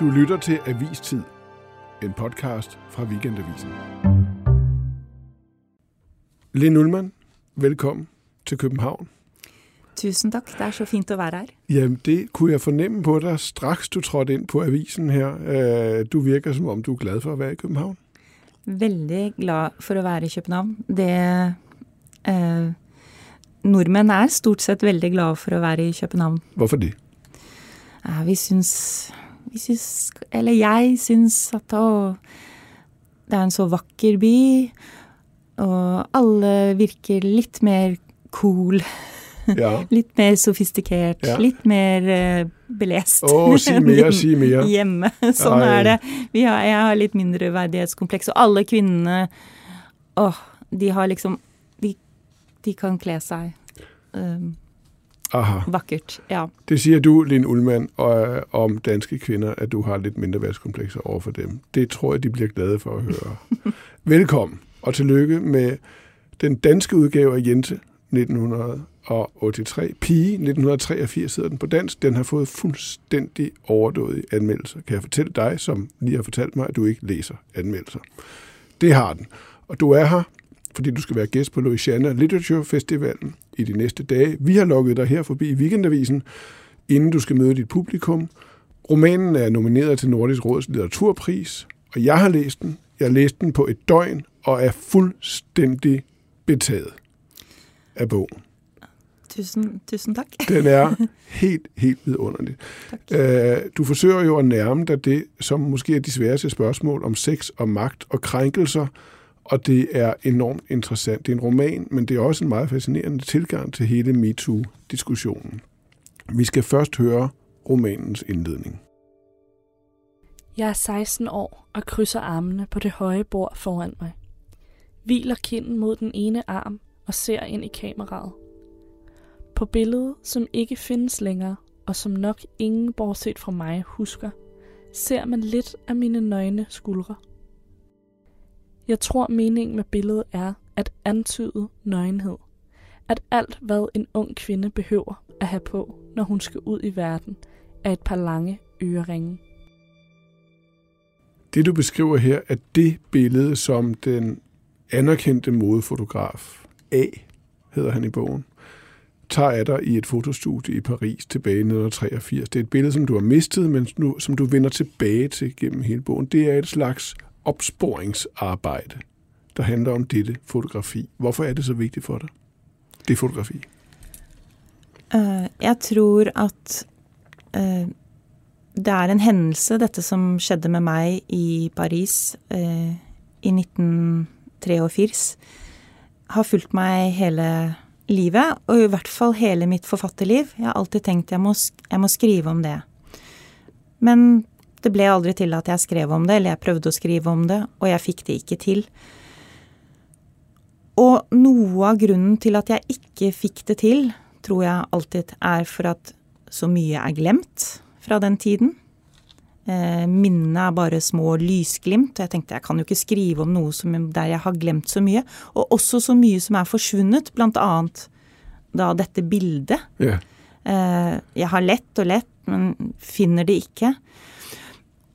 Du lytter til Avistid, en podcast fra Weekendavisen. Linn Ullmann, velkommen til København. Tusen takk, det er så fint å være her. Jamen, det kunne jeg fornemme på deg straks du trådte inn på avisen her. Øh, Du virker som om, du er glad for å være i København. Veldig glad for å være i København. Det eh, Nordmenn er stort sett veldig glade for å være i København. Hvorfor det? Ja, vi syns Vi syns Eller jeg syns at å, det er en så vakker by, og alle virker litt mer cool. Ja. Litt mer sofistikert. Ja. Litt mer uh, belest. Oh, si mye, si mye. Hjemme. Sånn Ai. er det. Vi har, jeg har litt mindreverdighetskompleks, og alle kvinnene Åh, de har liksom De, de kan kle seg um, Aha. vakkert. Ja. Det sier du, Linn Ullmann, om danske kvinner, at du har litt mindre overfor over dem. Det tror jeg, de blir glade for å høre. Velkommen, og tillykke med den danske utgave av Jente 1983. Pige 1983 hedder den på dansk. Den har fået fuldstændig overdådige anmeldelser. Kan jeg fortælle dig, som lige har fortalt mig, at du ikke læser anmeldelser. Det har den. Og du er her, fordi du skal være gæst på Louisiana Literature Festivalen i de næste dage. Vi har lukket dig her forbi i Weekendavisen, inden du skal møde dit publikum. Romanen er nomineret til Nordisk Råds litteraturpris, og jeg har læst den. Jeg har læst den på et døgn og er fuldstændig betaget af bogen. Tusen, tusen takk. Den er helt, helt vidunderlig. Tak. Du forsøger jo at nærme dig det, som måske er de sværeste spørgsmål om sex og magt og krænkelser, og det er enormt interessant. Det er en roman, men det er også en meget fascinerende tilgang til hele MeToo-diskussionen. Vi skal først høre romanens indledning. Jeg er 16 år og krydser armene på det høje bord foran mig. Hviler kinden mod den ene arm og ser ind i kameraet. På billedet, som ikke findes længere, og som nok ingen bortset fra mig husker, ser man lidt af mine nøgne skuldre. Jeg tror meningen med billedet er at antyde nøgenhed. At alt hvad en ung kvinde behøver at have på, når hun skal ud i verden, er et par lange øreringe. Det, du beskriver her, er det billede, som den anerkendte modefotograf A, hedder han i bogen, tager af dig i et fotostudie i Paris tilbage i 1983. Det er et billede, som du har mistet, men som du vender tilbage til gennem hele bogen. Det er et slags opsporingsarbejde, der handler om dette fotografi. Hvorfor er det så viktig for deg, det fotografi? Uh, jeg tror at uh, det er en hendelse, dette som skjedde med meg i Paris uh, i 1983, har fulgt meg hele livet, og i hvert fall hele mitt forfatterliv. Jeg har alltid tenkt jeg må, jeg må skrive om det. Men det ble aldri til at jeg skrev om det, eller jeg prøvde å skrive om det, og jeg fikk det ikke til. Og noe av grunnen til at jeg ikke fikk det til, tror jeg alltid er for at så mye er glemt fra den tiden. Eh, minnene er bare små lysglimt, og jeg tenkte jeg kan jo ikke skrive om noe som, der jeg har glemt så mye. Og også så mye som er forsvunnet, blant annet da dette bildet. Yeah. Eh, jeg har lett og lett, men finner det ikke.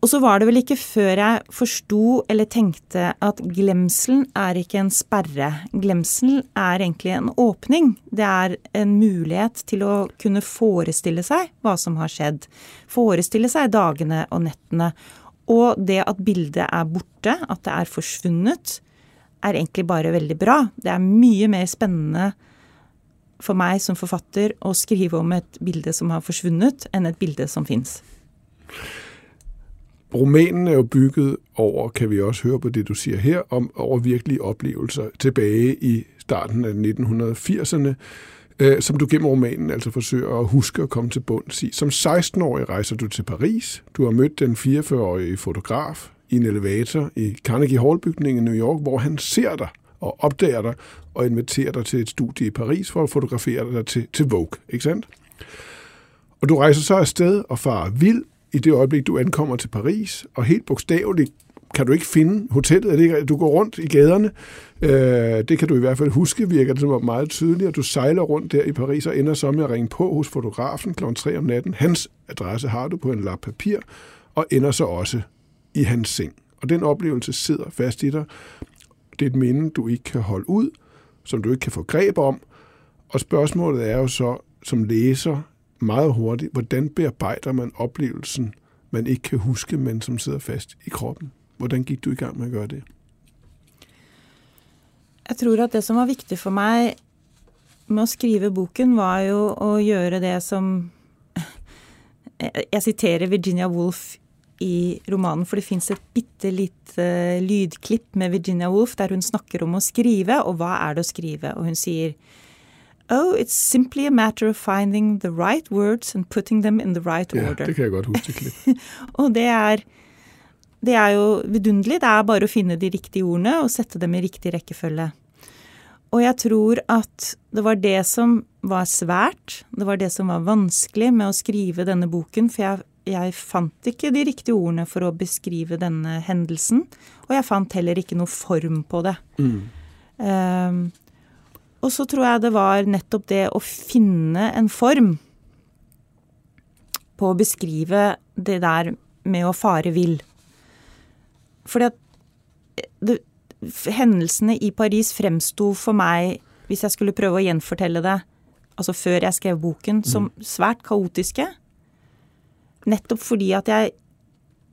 Og så var det vel ikke før jeg forsto eller tenkte at glemselen er ikke en sperre. Glemselen er egentlig en åpning. Det er en mulighet til å kunne forestille seg hva som har skjedd. Forestille seg dagene og nettene. Og det at bildet er borte, at det er forsvunnet, er egentlig bare veldig bra. Det er mye mer spennende for meg som forfatter å skrive om et bilde som har forsvunnet, enn et bilde som fins. Romanen er jo bygget over, kan vi også høre på det, du siger her, om over virkelige oplevelser tilbage i starten af 1980'erne, øh, som du gennem romanen altså forsøger at huske at komme til bunds i. Som 16-årig rejser du til Paris. Du har mødt den 44-årige fotograf i en elevator i Carnegie Hall-bygningen i New York, hvor han ser dig og opdager dig og inviterer dig til et studie i Paris for at fotografere dig til, til Vogue, ikke sandt? Og du rejser så afsted og farer vild i det øjeblik, du ankommer til Paris, og helt bogstaveligt kan du ikke finde hotellet. Du går rundt i gaderne. Øh, det kan du i hvert fald huske, virker det som om meget tydeligt, og du sejler rundt der i Paris og ender så med at ringe på hos fotografen kl. 3 om natten. Hans adresse har du på en lap papir, og ender så også i hans seng. Og den oplevelse sidder fast i dig. Det er et minde, du ikke kan holde ud, som du ikke kan få greb om. Og spørgsmålet er jo så, som læser, meget hurtigt, hvordan bearbejder man oplevelsen, man ikke kan huske, men som sidder fast i kroppen? Hvordan gikk du i gang med å gjøre det? Jeg tror at det som var viktig for meg med å skrive boken, var jo å gjøre det som Jeg siterer Virginia Woolf i romanen, for det fins et bitte lite lydklipp med Virginia Woolf der hun snakker om å skrive, og hva er det å skrive? Og hun sier Oh, it's simply a matter of finding the right words and putting them in the right Ja, order. det kan jeg godt huske, litt. Og det er, det er jo vidunderlig. Det er bare å finne de riktige ordene og sette dem i riktig rekkefølge. Og jeg tror at det var det som var svært, det var det som var vanskelig med å skrive denne boken, for jeg, jeg fant ikke de riktige ordene for å beskrive denne hendelsen. Og jeg fant heller ikke noe form på det. Mm. Ehm, og så tror jeg det var nettopp det å finne en form på å beskrive det der med å fare vill. Fordi at det, hendelsene i Paris fremsto for meg, hvis jeg skulle prøve å gjenfortelle det, altså før jeg skrev boken, som svært kaotiske. Nettopp fordi at jeg,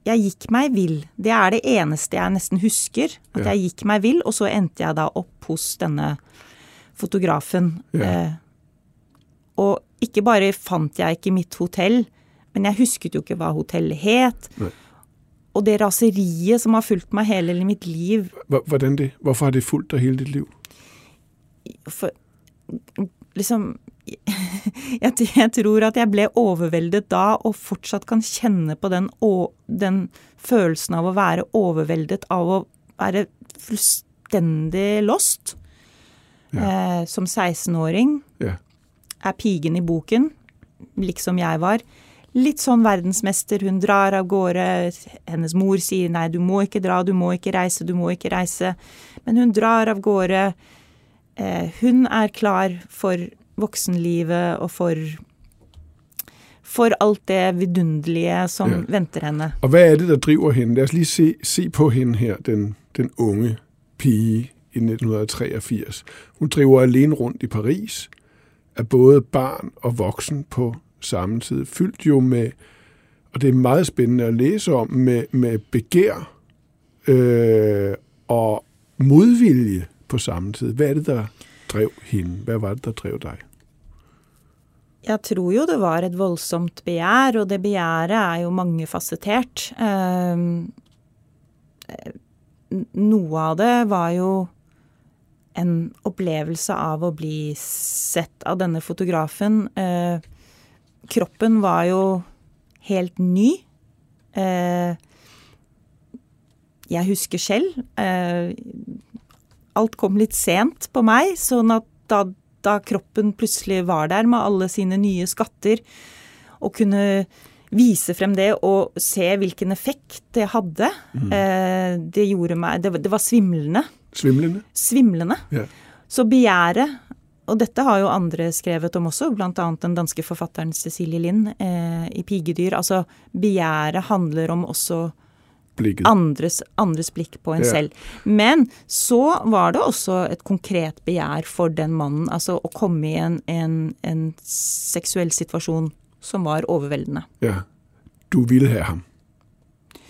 jeg gikk meg vill. Det er det eneste jeg nesten husker. At jeg gikk meg vill, og så endte jeg da opp hos denne fotografen. Eh, og ikke bare fant jeg ikke mitt hotell, men jeg husket jo ikke hva hotellet het. Nei. Og det raseriet som har fulgt meg hele mitt liv Hvordan det? Hvorfor har det fulgt deg hele ditt liv? for liksom jeg, jeg tror at jeg ble overveldet da, og fortsatt kan kjenne på den, den følelsen av å være overveldet, av å være fullstendig lost. Eh, som 16-åring Ja. er pigen i boken, liksom jeg var, litt sånn verdensmester. Hun drar av gårde. Hennes mor sier nei, du må ikke dra, du må ikke reise, du må ikke reise. Men hun drar av gårde. Eh, hun er klar for voksenlivet og for for alt det vidunderlige som Ja. venter henne. Og hva er det, der driver henne? La oss lige se, se på henne her, den, den unge pige i 1983. Hun driver alene rundt i Paris, er både barn og voksen på samme tid. Fyldt jo med, og det er meget spændende at læse om, med, med begær øh, og modvilje på samme tid. Hvad er det, der drev hende? Hvad var det, der drev dig? Jeg tror jo det var et voldsomt begjær, og det begjæret er jo mangefasettert. Eh, noe av det var jo en opplevelse av å bli sett av denne fotografen. Eh, kroppen var jo helt ny. Eh, jeg husker selv. Eh, alt kom litt sent på meg, sånn at da, da kroppen plutselig var der med alle sine nye skatter, og kunne vise frem det og se hvilken effekt det hadde, eh, det gjorde meg Det, det var svimlende. Svimlende? Svimlende. Ja. Så begjæret og dette har jo andre skrevet om også, bl.a. den danske forfatteren Cecilie Lind eh, i 'Pigedyr'. Altså begjæret handler om også andres, andres blikk på en Ja. selv. Men så var det også et konkret begjær for den mannen. Altså å komme i en, en, en seksuell situasjon som var overveldende. Ja. Du ville ha ham.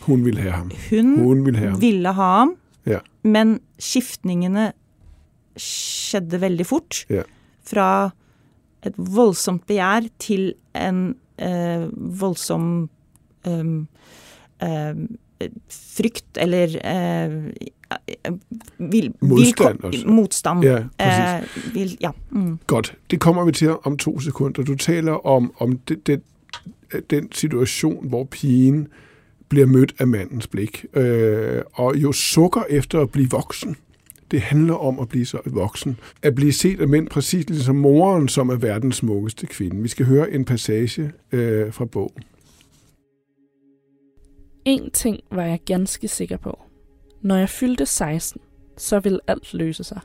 Hun ville ha ham. Hun, Hun ville ha ham. ville ha ham, Ja. men skiftningene skjedde veldig fort. Ja. Fra et voldsomt begjær til en eh, voldsom eh, frykt eller eh, vil, Modstand vil, også. Motstand. Ja. Eh, vil, ja. Mm. Godt, det kommer vi til om to sekunder. Du taler om, om det, det, den situation, hvor pigen bliver mødt af mandens blik, øh, og jo sukker efter at blive voksen. Det handler om at blive så voksen. At blive set af mænd præcis ligesom moren, som er verdens smukkeste kvinde. Vi skal høre en passage øh, fra bogen. En ting var jeg ganske sikker på. Når jeg fyldte 16, så ville alt løse sig.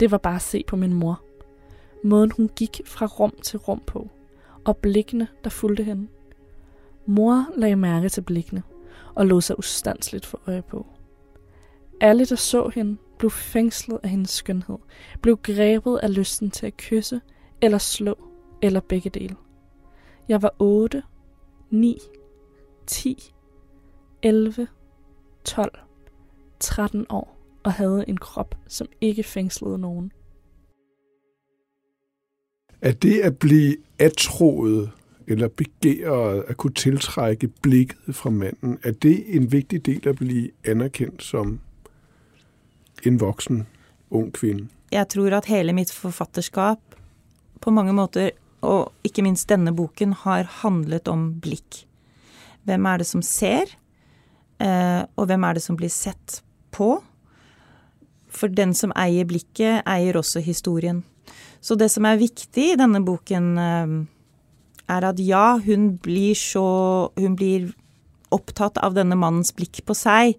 Det var bare at se på min mor. Måden hun gik fra rum til rum på, og blikkene, der fulgte hende. Mor lagde mærke til blikkene og lå sig ustandsligt for øje på. Alle, der så hende, blev fængslet af hendes skønhed, blev grebet af lysten til at kysse eller slå, eller begge dele. Jeg var 8, 9, 10, 11, 12, 13 år og havde en krop, som ikke fængslede nogen. Er det at blive atroet eller begære at kunne tiltrække blikket fra manden, er det en vigtig del at blive anerkendt som en voksen, ung kvinde? Jeg tror at hele mitt forfatterskap på mange måter, og ikke minst denne boken, har handlet om blikk. Hvem er det som ser, eh, og hvem er det som blir sett på? For den som eier blikket, eier også historien. Så det som er viktig i denne boken, eh, er at ja, hun blir så Hun blir opptatt av denne mannens blikk på seg,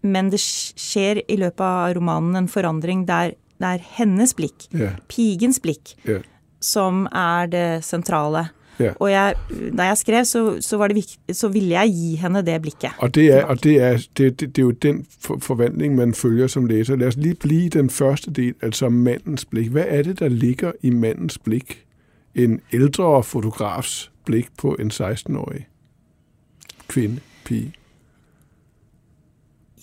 men det skjer i løpet av romanen en forandring der det er hennes blikk, yeah. pigens blikk, yeah. som er det sentrale. Yeah. Og jeg, da jeg skrev, så, så, var det viktig, så ville jeg gi henne det blikket. Og det er, og det er, det, det, er jo den forventning man følger som leser. La oss lige bli den første del, altså mannens blikk. Hva er det, der ligger i mannens blik? En ældre fotografs blik på en 16-årig kvinde, pige.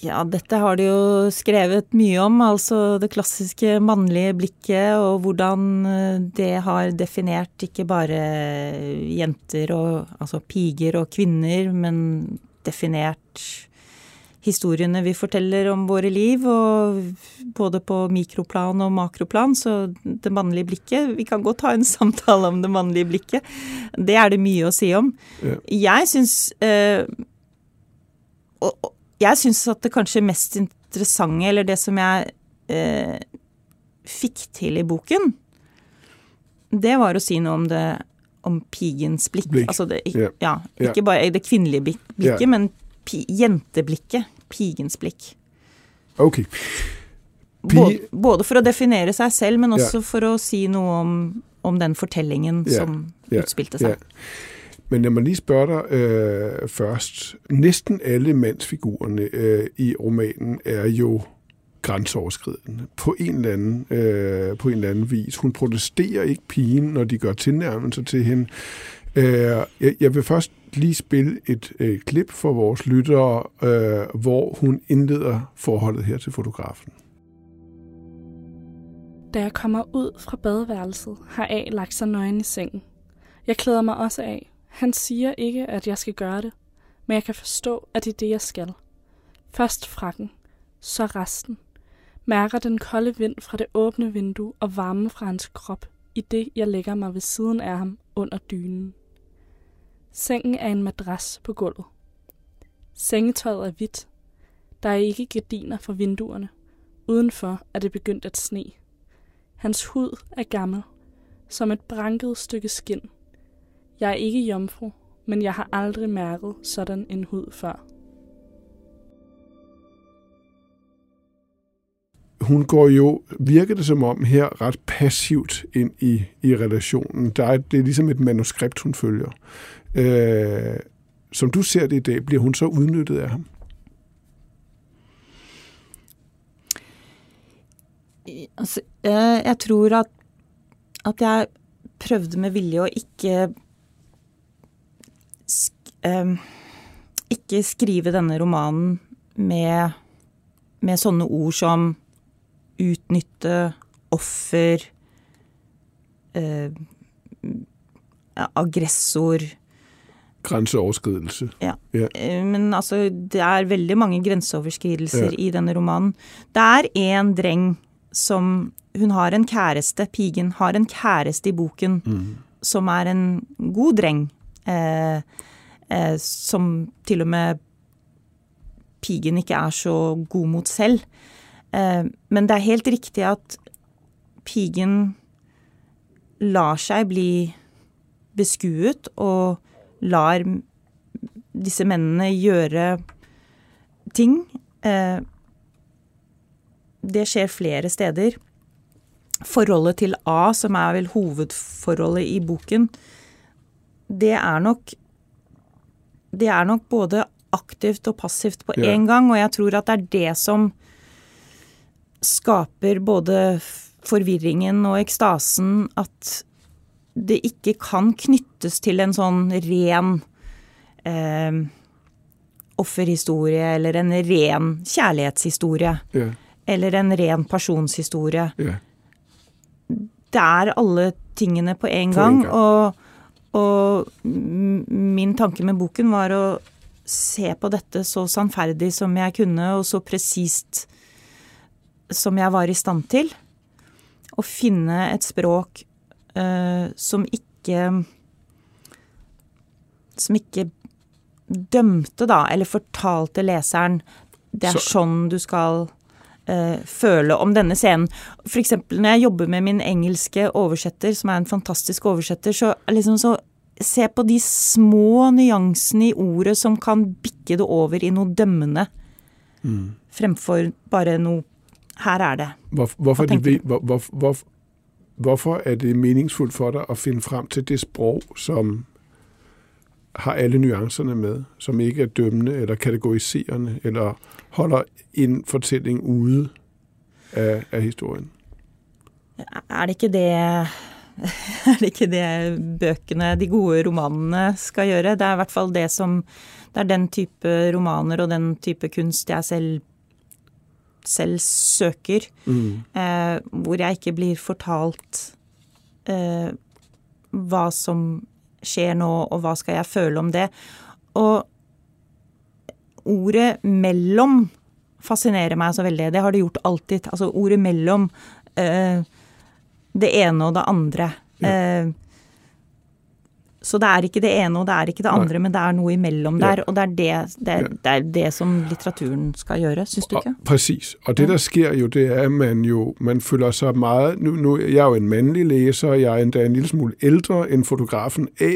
Ja, dette har de jo skrevet mye om, altså det klassiske mannlige blikket, og hvordan eh, det har definert ikke bare jenter og altså piger og kvinner, men definert historiene vi forteller om våre liv, og både på mikroplan og makroplan, så det mannlige blikket Vi kan godt ha en samtale om det mannlige blikket. Det er det mye å si om. Ja. Jeg syns og jeg syns at det kanskje mest interessante, eller det som jeg øh, fikk til i boken, det var å si noe om det om pigens blikk. Blikk. Altså det, Ja. Ikke bare det kvinnelige blikket, Ja. men jenteblikket. Pigens blikk. Okay. Både, Pige, både for å definere seg selv, men også også for å si noe om, om den fortellingen yeah. som utspilte seg. seg. Men jeg må lige spørge deg øh, først. Nesten alle mannsfigurene øh, i romanen er jo grænseoverskridende på en eller anden øh, på en eller anden vis. Hun protesterer ikke pigen, når de gør tilnærmelser til hende. Øh, jeg, vil først lige spille et øh, klip for vores lyttere, øh, hvor hun indleder forholdet her til fotografen. Da jeg kommer ud fra badeværelset, har A lagt sig nøgen i sengen. Jeg klæder mig også af. Han siger ikke, at jeg skal gøre det, men jeg kan forstå, at det er det, jeg skal. Først frakken, så resten. Mærker den kolde vind fra det åbne vindue og varme fra hans krop, i det jeg lægger mig ved siden af ham under dynen. Sengen er en madras på gulvet. Sengetøjet er hvidt. Der er ikke gardiner for vinduerne. Udenfor er det begyndt at sne. Hans hud er gammel, som et branket stykke skin. Jeg er ikke jomfru, men jeg har aldrig mærket sådan en hud før. Hun går jo, virker det som om her, ret passivt ind i, i relationen. Der er, det er ligesom et manuskript, hun følger. Øh, som du ser det i dag, bliver hun så udnyttet af ham? Altså, eh, jeg tror at, at jeg prøvde med vilje å ikke eh, Ikke skrive denne romanen med, med sånne ord som utnytte, offer, eh, aggressor Grænseoverskridelse. Eh, Men altså, det er veldig mange grenseoverskridelser Ja. i denne romanen. Det er en dreng som Hun har en kjæreste, pigen har en kjæreste i boken, Mm. som er en god dreng. Eh, eh, som til og med pigen ikke er så god mot selv. Eh, men det er helt riktig at pigen lar seg bli beskuet og lar disse mennene gjøre ting. Eh, det skjer flere steder. Forholdet til A, som er vel hovedforholdet i boken, det er nok det er nok både aktivt og passivt på Ja. gang, og jeg tror at det er det som skaper både forvirringen og ekstasen, at det ikke kan knyttes til en sånn ren eh, offerhistorie eller en ren kjærlighetshistorie. Ja, Eller en ren personshistorie. ja. Det er alle tingene på en På en gang. gang. Og, og min tanke med boken var å se på dette så sannferdig som jeg kunne, og så presist som jeg var i stand til. Å finne et språk uh, som ikke Som ikke dømte, da, eller fortalte leseren det er Så- sånn du skal uh, føle om denne scenen. Eksempel når jeg jobber med min engelske oversetter, som er en fantastisk oversetter, så liksom så Se på de små nyansene i ordet som kan bikke det over i noe dømmende, fremfor bare noe Her er det. Hvor, hvorfor, tenker hvor, hvor, hvor, hvorfor er det meningsfullt for deg å finne frem til det sprog som har alle nuansene med, som ikke er dømmende eller kategoriserende, eller holder en fortelling ude av, av historien? Er det ikke det er det ikke det bøkene, de gode romanene, skal gjøre? Det er i hvert fall det som Det er den type romaner og den type kunst jeg selv, selv søker. Eh, hvor jeg ikke blir fortalt eh, hva som skjer nå, og hva skal jeg føle om det. Og ordet 'mellom' fascinerer meg så veldig. Det har det gjort alltid. Altså ordet 'mellom' eh, det ene og det andre. Ja. Så det er ikke det ene og det er ikke det Nei. andre, men det er noe imellom Ja. der. Og det er det, det, det er det som litteraturen skal gjøre, syns du ikke? Presis. Og det, Ja. der sker jo, det er, at man jo man føler seg meget... Nu, nu, jeg er jo en mannlig leser, jeg er enda en lille smule eldre enn fotografen A,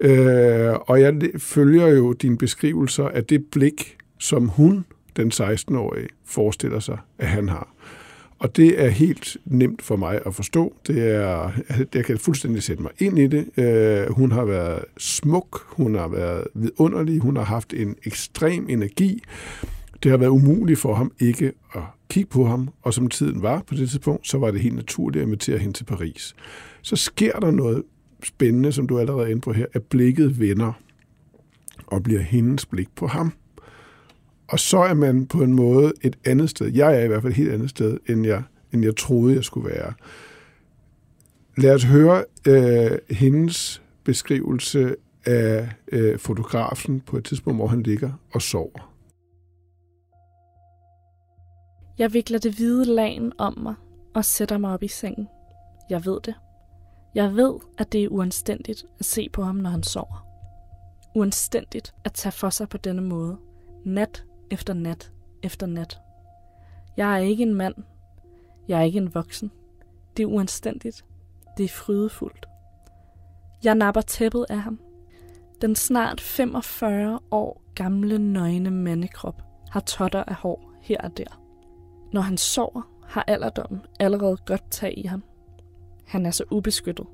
øh, og jeg følger jo dine beskrivelser av det blikk som hun, den 16-årige, forestiller seg at han har. Og det er helt nemt for mig at forstå. Det er, jeg kan fuldstændig sætte mig ind i det. Øh, hun har været smuk, hun har været vidunderlig, hun har haft en ekstrem energi. Det har været umuligt for ham ikke at kigge på ham, og som tiden var på det tidspunkt, så var det helt naturligt at invitere hende til Paris. Så sker der noget spændende, som du allerede er inde på her, at blikket vender og bliver hendes blik på ham. Og så er man på en måde et andet sted. Jeg er i hvert fald et helt andet sted, end jeg, end jeg troede, jeg skulle være. Lad os høre øh, hendes beskrivelse af øh, fotografen på et tidspunkt, hvor han ligger og sover. Jeg vikler det hvide lagen om mig og sætter mig op i sengen. Jeg ved det. Jeg ved, at det er uanstændigt at se på ham, når han sover. Uanstændigt at tage for sig på denne måde. Nat efter nat efter nat. Jeg er ikke en mand. Jeg er ikke en voksen. Det er uanstændigt. Det er frydefuldt. Jeg napper tæppet af ham. Den snart 45 år gamle nøgne mandekrop har totter af hår her og der. Når han sover, har alderdommen allerede godt tag i ham. Han er så ubeskyttet.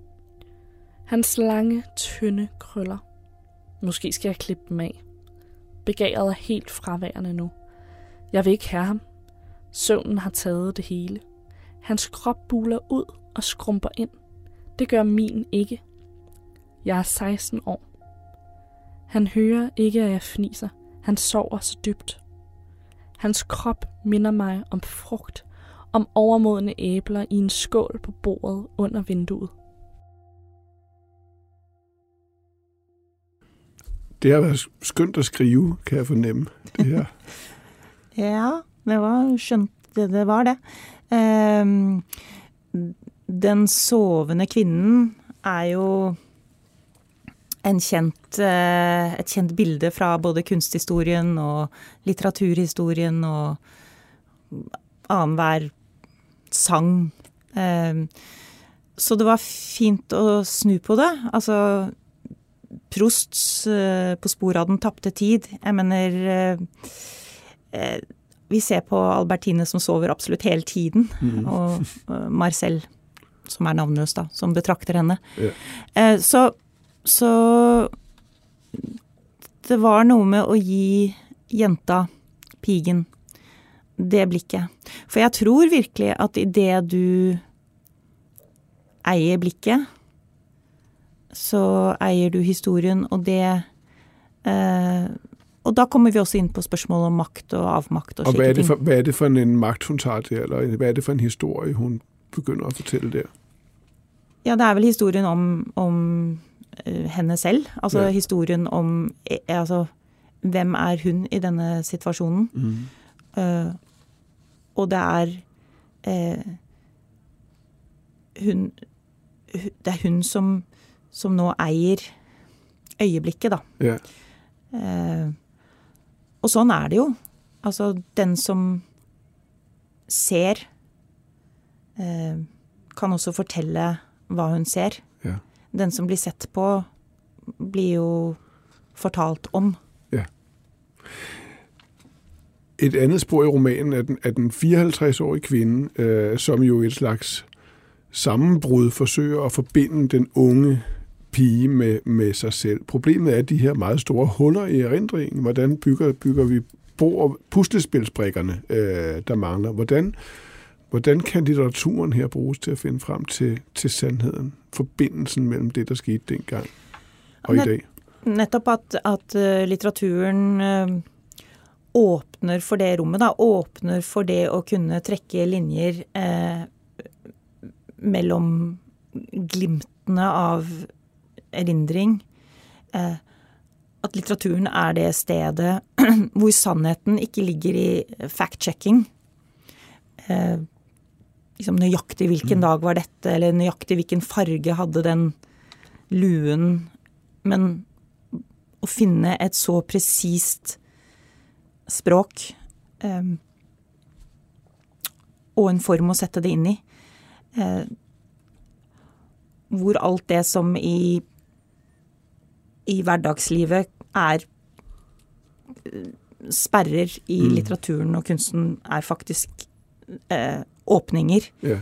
Hans lange, tynde krøller. Måske skal jeg klippe dem af. Begæret er helt fraværende nu. Jeg vil ikke have ham. Søvnen har taget det hele. Hans krop buler ud og skrumper ind. Det gør min ikke. Jeg er 16 år. Han hører ikke, at jeg fniser. Han sover så dybt. Hans krop minder mig om frugt, om overmodne æbler i en skål på bordet under vinduet. Det har vært skønt å skrive, kan jeg fornemme. Det her. Ja, det var skjønt det, det var det. Um, den sovende kvinnen er jo en kjent, eh, et kjent bilde fra både kunsthistorien og litteraturhistorien og annenhver sang. Ehm, så det var fint å snu på det. Altså Prosts eh, På sporet av den tapte tid. Jeg mener eh, eh, Vi ser på Albertine som sover absolutt hele tiden, Mm. og Marcel, som er navnløs, da, som betrakter henne. Eh, så, så det var noe med å gi jenta, pigen, det blikket. For jeg tror virkelig at idet du eier blikket, så eier du historien, og det eh, Og da kommer vi også inn på spørsmålet om makt og avmakt og Og slike er, det ting. for, hva er det for en makt hun tar til, eller hva er det for en historie hun begynner å fortelle der? Ja, det er vel historien om, om uh, henne selv. Altså Ja. historien om eh, Altså, hvem er hun i denne situasjonen? Eh, og det er uh, hun Det er hun som, som nå eier øyeblikket, da. Yeah. Eh, og sånn er det jo. Altså, den som ser, eh, kan også fortelle hva hun ser. Yeah. Den som blir sett på, blir jo fortalt om. Et andet spor i romanen er den, er den 54-årige kvinde, eh, som jo i et slags sammenbrud forsøger å forbinde den unge pige med, med seg selv. Problemet er de her meget store huller i erindringen. Hvordan bygger, bygger vi bor puslespilsbrikkerne, øh, der mangler? Hvordan, hvordan kan litteraturen her bruges til å finne frem til, til sandheden? Forbindelsen mellom det der skete den gang og i dag. Nettopp at, at eh, litteraturen øh, åpner for det rommet, da. Åpner for det å kunne trekke linjer øh, mellom glimtene av erindring. Eh, at litteraturen er det stedet hvor sannheten ikke ligger i fact-checking. Eh, liksom nøyaktig hvilken dag var dette, eller nøyaktig hvilken farge hadde den luen. Men å finne et så presist språk eh, og en form å sette det inn i. Eh, hvor alt det som i, i hverdagslivet er eh, sperrer i Mm. litteraturen og kunsten, er faktisk eh, åpninger. Ja.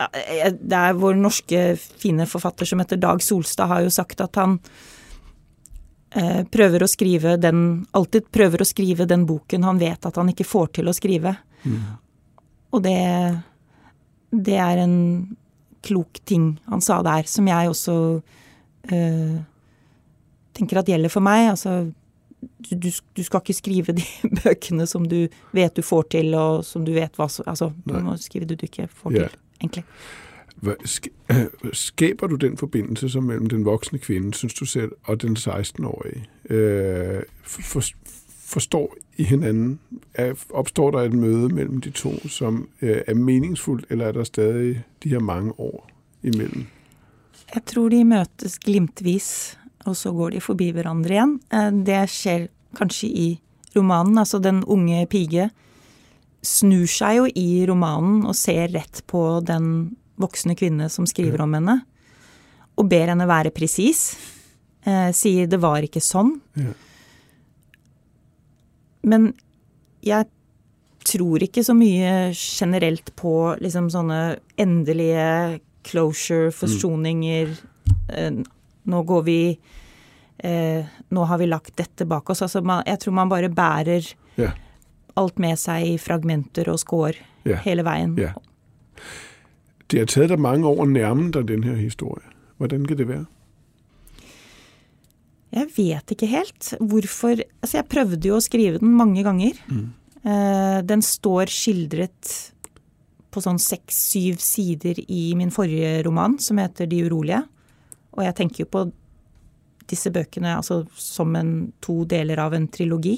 Eh, Det er vår norske fine forfatter som heter Dag Solstad har jo sagt at han eh, prøver å skrive den Alltid prøver å skrive den boken han vet at han ikke får til å skrive. Mm. Og det Det er en klok ting han sa der, som jeg også eh, tenker at gjelder for meg. Altså du, du, skal ikke skrive de bøkene som du vet du får til, og som du vet hva som Altså, du Nei. må skrive det du ikke får Ja. til, egentlig. Hva- sk- Skaber du den forbindelse som mellom den voksne kvinnen synes du selv, og den 16-årige? Øh, for, for, forstår I? Er, oppstår der et møte mellom de to som øh, er meningsfullt, eller er der stadig de her mange år imellom? Jeg tror de møtes glimtvis, og så går de forbi hverandre igjen. Eh, Det skjer kanskje i romanen. Altså, den unge pige snur seg jo i romanen og ser rett på den voksne kvinne som skriver om henne, og ber henne være presis. Eh, sier 'det var ikke sånn'. Ja. Men jeg tror ikke så mye generelt på liksom sånne endelige closure, forsoninger. Eh, Nå går vi eh, Nå har vi lagt dette bak oss. Altså man, jeg tror man bare bærer yeah. alt med seg i fragmenter og skår yeah. hele veien. Yeah. Det har taget deg mange år å nærme deg denne historien. Hvordan kan det være? Jeg vet ikke helt hvorfor Altså, jeg prøvde jo å skrive den mange ganger. Eh, den står skildret på sånn seks-syv sider i min forrige roman, som heter De urolige. Og jeg tenker jo på disse bøkene altså, som en, to deler av en trilogi.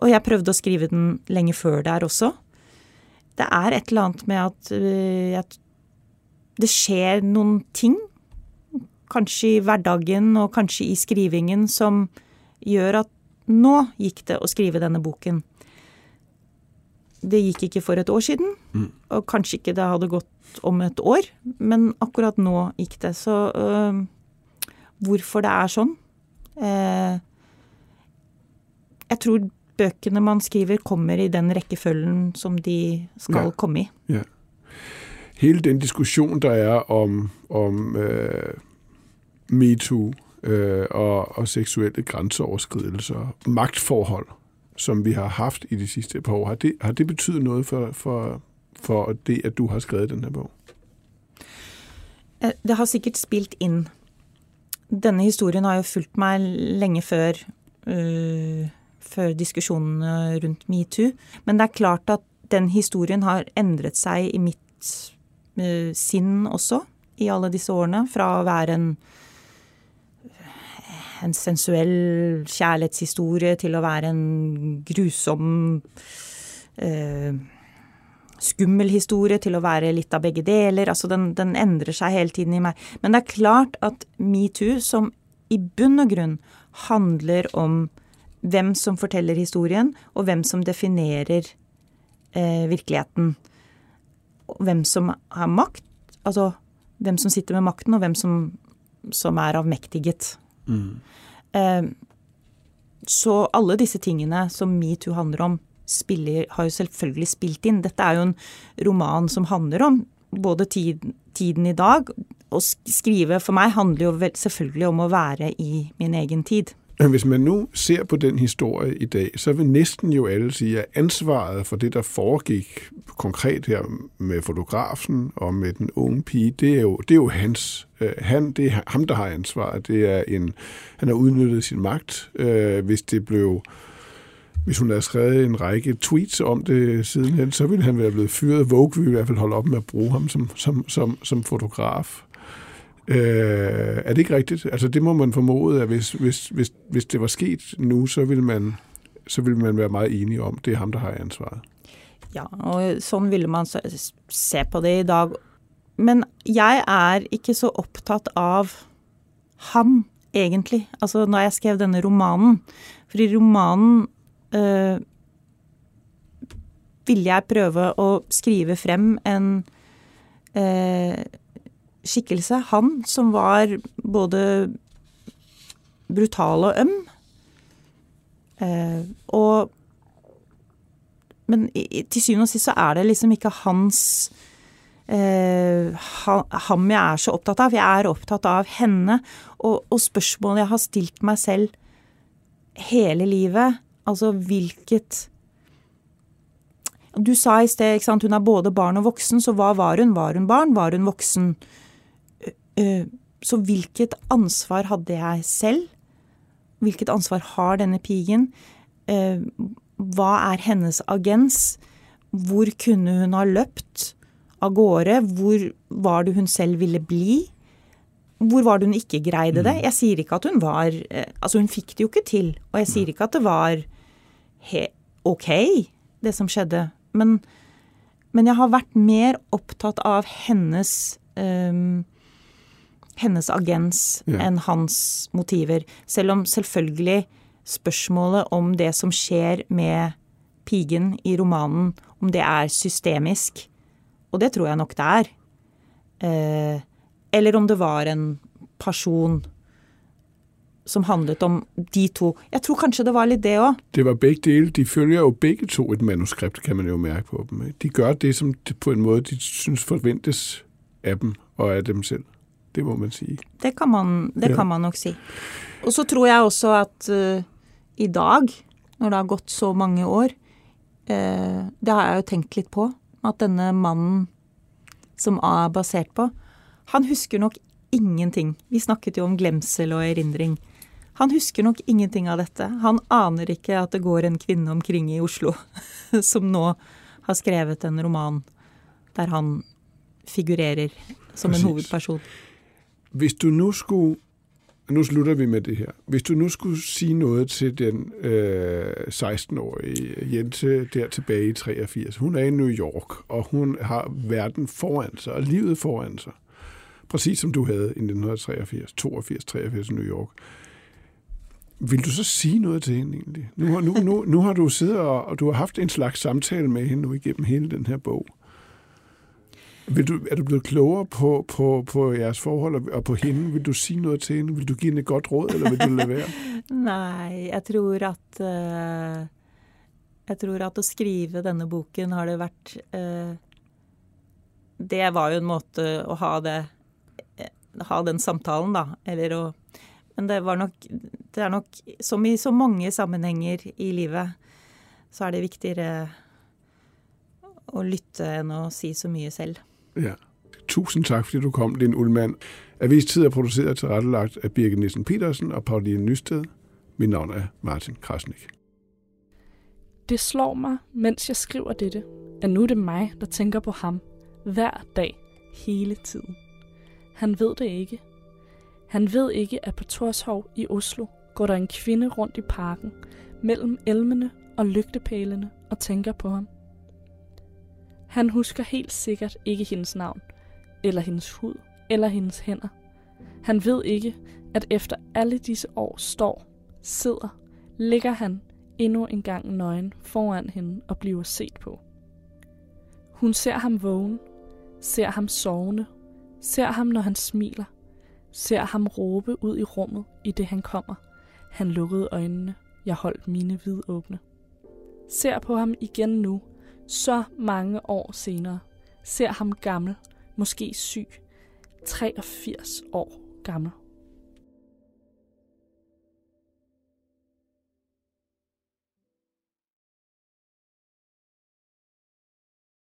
Og jeg prøvde å skrive den lenge før der også. Det er et eller annet med at øh, at det skjer noen ting kanskje i hverdagen og kanskje i skrivingen som gjør at nå gikk det å skrive denne boken. Det gikk ikke for et år siden, og kanskje ikke det hadde gått om et år, men akkurat nå gikk det. Så øh, hvorfor det er sånn eh, Jeg tror bøkene man skriver, kommer i den rekkefølgen som de skal Ja. komme i. Ja. Hele den diskusjonen der er om, om øh, metoo, øh, og, og seksuelle grenseoverskridelser, magtforhold, som vi har haft i de sidste par år. Har det, har det betydet noget for, for, for det, at du har skrevet denne bog? Eh, det har sikkert spilt inn. Denne historien har jo fulgt meg lenge før, uh, før diskusjonene rundt metoo. Men det er klart at den historien har endret seg i mitt uh, sinn også, i alle disse årene. Fra å være en, en sensuell kjærlighetshistorie til å være en grusom eh, skummel historie til å være litt av begge deler. Altså den, den endrer seg hele tiden i meg. Men det er klart at metoo, som i bunn og grunn handler om hvem som forteller historien, og hvem som definerer eh, virkeligheten. Hvem som har makt, altså hvem som sitter med makten, og hvem som, som er avmektiget. Mm. Så alle disse tingene som metoo handler om, spiller, har jo selvfølgelig spilt inn. Dette er jo en roman som handler om både tid, tiden i dag Å skrive for meg handler jo selvfølgelig om å være i min egen tid. Hvis man nu ser på den historie i dag, så vil næsten jo alle si at ansvaret for det, der foregikk konkret her med fotografen og med den unge pige, det er jo, det er jo hans. Øh, han, det er ham, der har ansvaret. Det er en, han har udnyttet sin magt. Øh, hvis det blev hvis hun havde skrevet en række tweets om det sidenhen, så ville han være blevet fyret. Vogue ville i hvert fald holde op med at bruge ham som, som, som, som fotograf. Øh, er det ikke rigtigt? Altså det må man formode, at hvis, hvis, hvis, hvis det var sket nu, så ville, man, så ville man være meget enige om, det er ham, der har ansvaret. Ja, og sånn ville man se på det i dag. Men jeg er ikke så opptatt av ham, egentlig. Altså når jeg skrev denne romanen. For i romanen øh, ville jeg prøve å skrive frem en øh, skikkelse, han, som var både brutal og øm. Eh, og Men i, til syvende og sist så er det liksom ikke hans han ham jeg er så opptatt av. Jeg er opptatt av henne. Og, og spørsmålet jeg har stilt meg selv hele livet, Altså hvilket Du sa i sted ikke sant, hun er både barn og voksen, så hva var hun? Var hun barn? Var hun voksen? Så hvilket ansvar hadde jeg selv? Hvilket ansvar har denne pigen? Hva er hennes agens? Hvor kunne hun ha løpt av gårde? Hvor var det hun selv ville bli? Hvor var det hun ikke greide det? Mm. Jeg sier ikke at hun var eh, Altså, hun fikk det jo ikke til. Og jeg sier ikke at det var ok, det som skjedde. Men, men, jeg har vært mer opptatt av hennes um, hennes agens ja. enn hans motiver. Selv om selvfølgelig spørsmålet om det som skjer med pigen i romanen, om det er systemisk. Og det tror jeg nok det er. Eh, eller om det var en person som handlet om de to. Jeg tror kanskje det var litt det òg. Det var begge deler. De følger jo begge to et manuskript, kan man jo merke på dem. De gjør det som på en måte de syns forventes av dem og av dem selv. Det må man si. Det kan man, det ja. kan man nok si. Og så tror jeg også at uh, i dag, når det har gått så mange år, uh, det har jeg jo tenkt litt på, at denne mannen som A er basert på, han husker nok ingenting. Vi snakket jo om glemsel og erindring. Han husker nok ingenting av dette. Han aner ikke at det går en kvinne omkring i Oslo som nå har skrevet en roman der han figurerer som Precis. en hovedperson. Hvis du nå skulle nu slutter vi med det her. Hvis du nu skulle sige noe til den øh, 16-årige jente der tilbake i 83 Hun er i New York, og hun har verden foran seg og livet foran seg præcis som du havde i 1983, 82, 83 i New York. Vil du så sige noget til hende egentlig? Nu, nu, nu, nu har du siddet og, og du har haft en slags samtale med hende nu igennem hele den her bog. Du, er du blevet klogere på, på, på jeres forhold og på hende? Vil du si noe til hende? Vil du gi hende et godt råd, eller vil du la være? Nei, jeg tror at uh, Jeg tror at å skrive denne boken har det vært uh, Det var jo en måte å ha det ha den samtalen, da. Eller å Men det var nok Det er nok som i så mange sammenhenger i livet, så er det viktigere å lytte enn å si så mye selv. Ja. Tusind tak, fordi du kom, Linn Ullmann. Avistid er produceret og tilrettelagt af Birgit Nielsen Petersen og Pauline Nysted. Mit navn er Martin Krasnik. Det slår mig, mens jeg skriver dette, at nu er det mig, der tænker på ham. Hver dag, hele tiden. Han ved det ikke. Han ved ikke, at på Torshov i Oslo går der en kvinde rundt i parken, mellem elmene og lygtepælene og tænker på ham. Han husker helt sikkert ikke hendes navn, eller hendes hud, eller hendes hænder. Han ved ikke, at efter alle disse år står, sidder, ligger han endnu en gang nøgen foran hende og bliver set på. Hun ser ham vågen, ser ham sovende, ser ham, når han smiler, ser ham råbe ud i rummet, i det han kommer. Han lukkede øjnene, jeg holdt mine vidåbne. Ser på ham igen nu, så mange år senere. Ser ham gammel, måske syg, 83 år gammel.